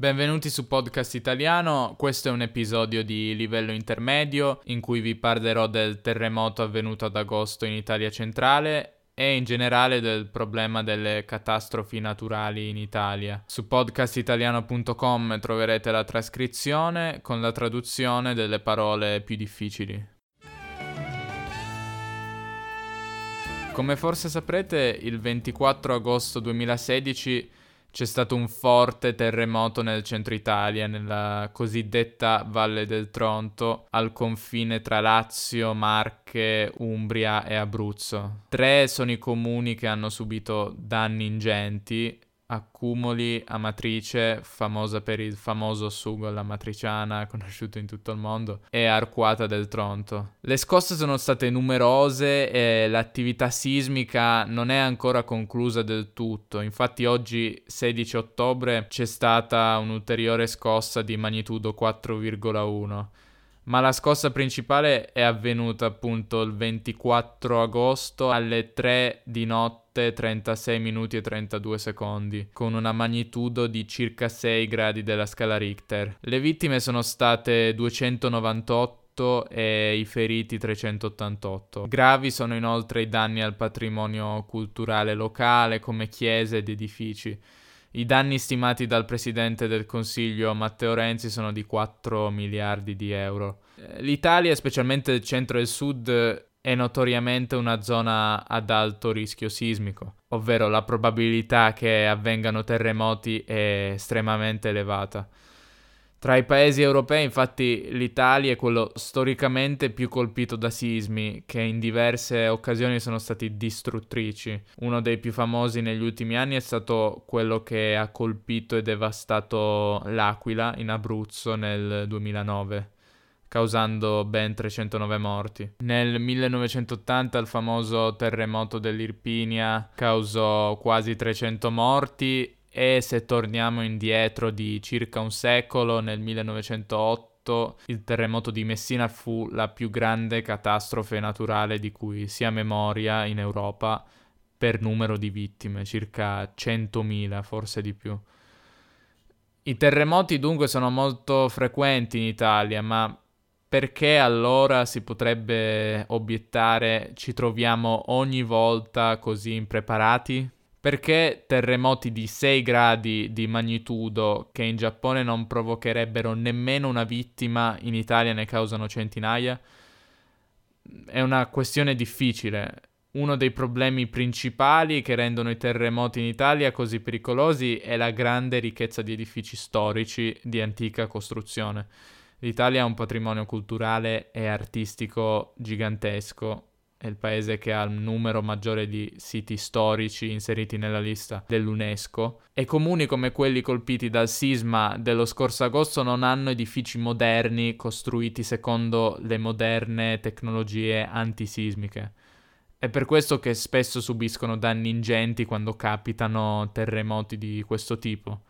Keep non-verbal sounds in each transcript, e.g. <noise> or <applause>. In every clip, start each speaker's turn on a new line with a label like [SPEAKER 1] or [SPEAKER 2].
[SPEAKER 1] Benvenuti su Podcast Italiano, questo è un episodio di livello intermedio in cui vi parlerò del terremoto avvenuto ad agosto in Italia centrale e in generale del problema delle catastrofi naturali in Italia. Su podcastitaliano.com troverete la trascrizione con la traduzione delle parole più difficili. Come forse saprete, il 24 agosto 2016 c'è stato un forte terremoto nel centro Italia, nella cosiddetta Valle del Tronto, al confine tra Lazio, Marche, Umbria e Abruzzo. Tre sono i comuni che hanno subito danni ingenti Accumoli Amatrice, famosa per il famoso sugo alla matriciana <laughs> conosciuto in tutto il mondo, e Arcuata del Tronto. Le scosse sono state numerose e l'attività sismica non è ancora conclusa del tutto. Infatti oggi 16 ottobre c'è stata un'ulteriore scossa di magnitudo 4,1 ma la scossa principale è avvenuta appunto il 24 agosto alle 3 di notte 36 minuti e 32 secondi, con una magnitudo di circa 6 gradi della scala Richter. Le vittime sono state 298 e i feriti 388. Gravi sono inoltre i danni al patrimonio culturale locale come chiese ed edifici. I danni stimati dal presidente del Consiglio Matteo Renzi sono di 4 miliardi di euro. Eh, L'Italia, specialmente il centro e il sud, è notoriamente una zona ad alto rischio sismico, ovvero la probabilità che avvengano terremoti è estremamente elevata. Tra i paesi europei, infatti, l'Italia è quello storicamente più colpito da sismi, che in diverse occasioni sono stati distruttrici. Uno dei più famosi negli ultimi anni è stato quello che ha colpito e devastato l'Aquila in Abruzzo nel 2009 causando ben 309 morti. Nel 1980 il famoso terremoto dell'Irpinia causò quasi 300 morti e se torniamo indietro di circa un secolo, nel 1908, il terremoto di Messina fu la più grande catastrofe naturale di cui si ha memoria in Europa per numero di vittime, circa 100.000, forse di più. I terremoti dunque sono molto frequenti in Italia, ma perché allora si potrebbe obiettare ci troviamo ogni volta così impreparati? Perché terremoti di 6 gradi di magnitudo che in Giappone non provocherebbero nemmeno una vittima, in Italia ne causano centinaia? È una questione difficile. Uno dei problemi principali che rendono i terremoti in Italia così pericolosi è la grande ricchezza di edifici storici di antica costruzione. L'Italia ha un patrimonio culturale e artistico gigantesco è il paese che ha il numero maggiore di siti storici inseriti nella lista dell'UNESCO e comuni come quelli colpiti dal sisma dello scorso agosto non hanno edifici moderni costruiti secondo le moderne tecnologie antisismiche. È per questo che spesso subiscono danni ingenti quando capitano terremoti di questo tipo.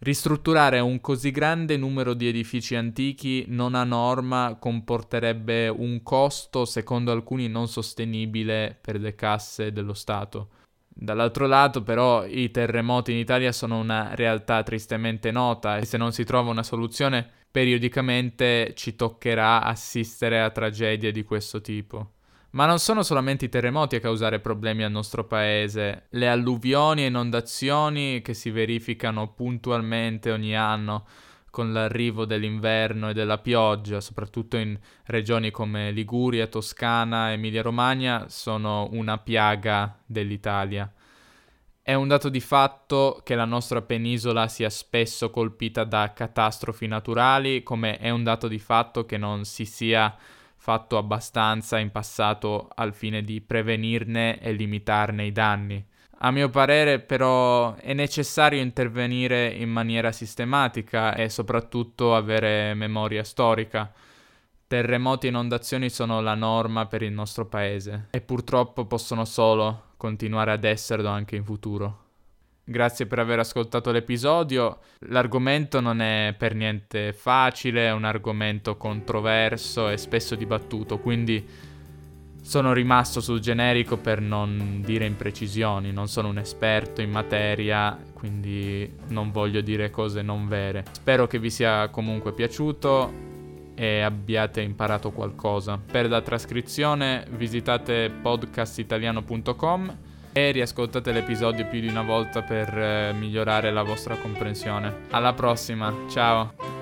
[SPEAKER 1] Ristrutturare un così grande numero di edifici antichi non a norma comporterebbe un costo, secondo alcuni, non sostenibile per le casse dello Stato. Dall'altro lato, però, i terremoti in Italia sono una realtà tristemente nota e se non si trova una soluzione, periodicamente ci toccherà assistere a tragedie di questo tipo. Ma non sono solamente i terremoti a causare problemi al nostro paese, le alluvioni e inondazioni che si verificano puntualmente ogni anno con l'arrivo dell'inverno e della pioggia, soprattutto in regioni come Liguria, Toscana, Emilia-Romagna, sono una piaga dell'Italia. È un dato di fatto che la nostra penisola sia spesso colpita da catastrofi naturali, come è un dato di fatto che non si sia fatto abbastanza in passato al fine di prevenirne e limitarne i danni. A mio parere però è necessario intervenire in maniera sistematica e soprattutto avere memoria storica. Terremoti e inondazioni sono la norma per il nostro paese e purtroppo possono solo continuare ad esserlo anche in futuro. Grazie per aver ascoltato l'episodio. L'argomento non è per niente facile, è un argomento controverso e spesso dibattuto, quindi sono rimasto sul generico per non dire imprecisioni, non sono un esperto in materia, quindi non voglio dire cose non vere. Spero che vi sia comunque piaciuto e abbiate imparato qualcosa. Per la trascrizione visitate podcastitaliano.com e riascoltate l'episodio più di una volta per eh, migliorare la vostra comprensione. Alla prossima, ciao!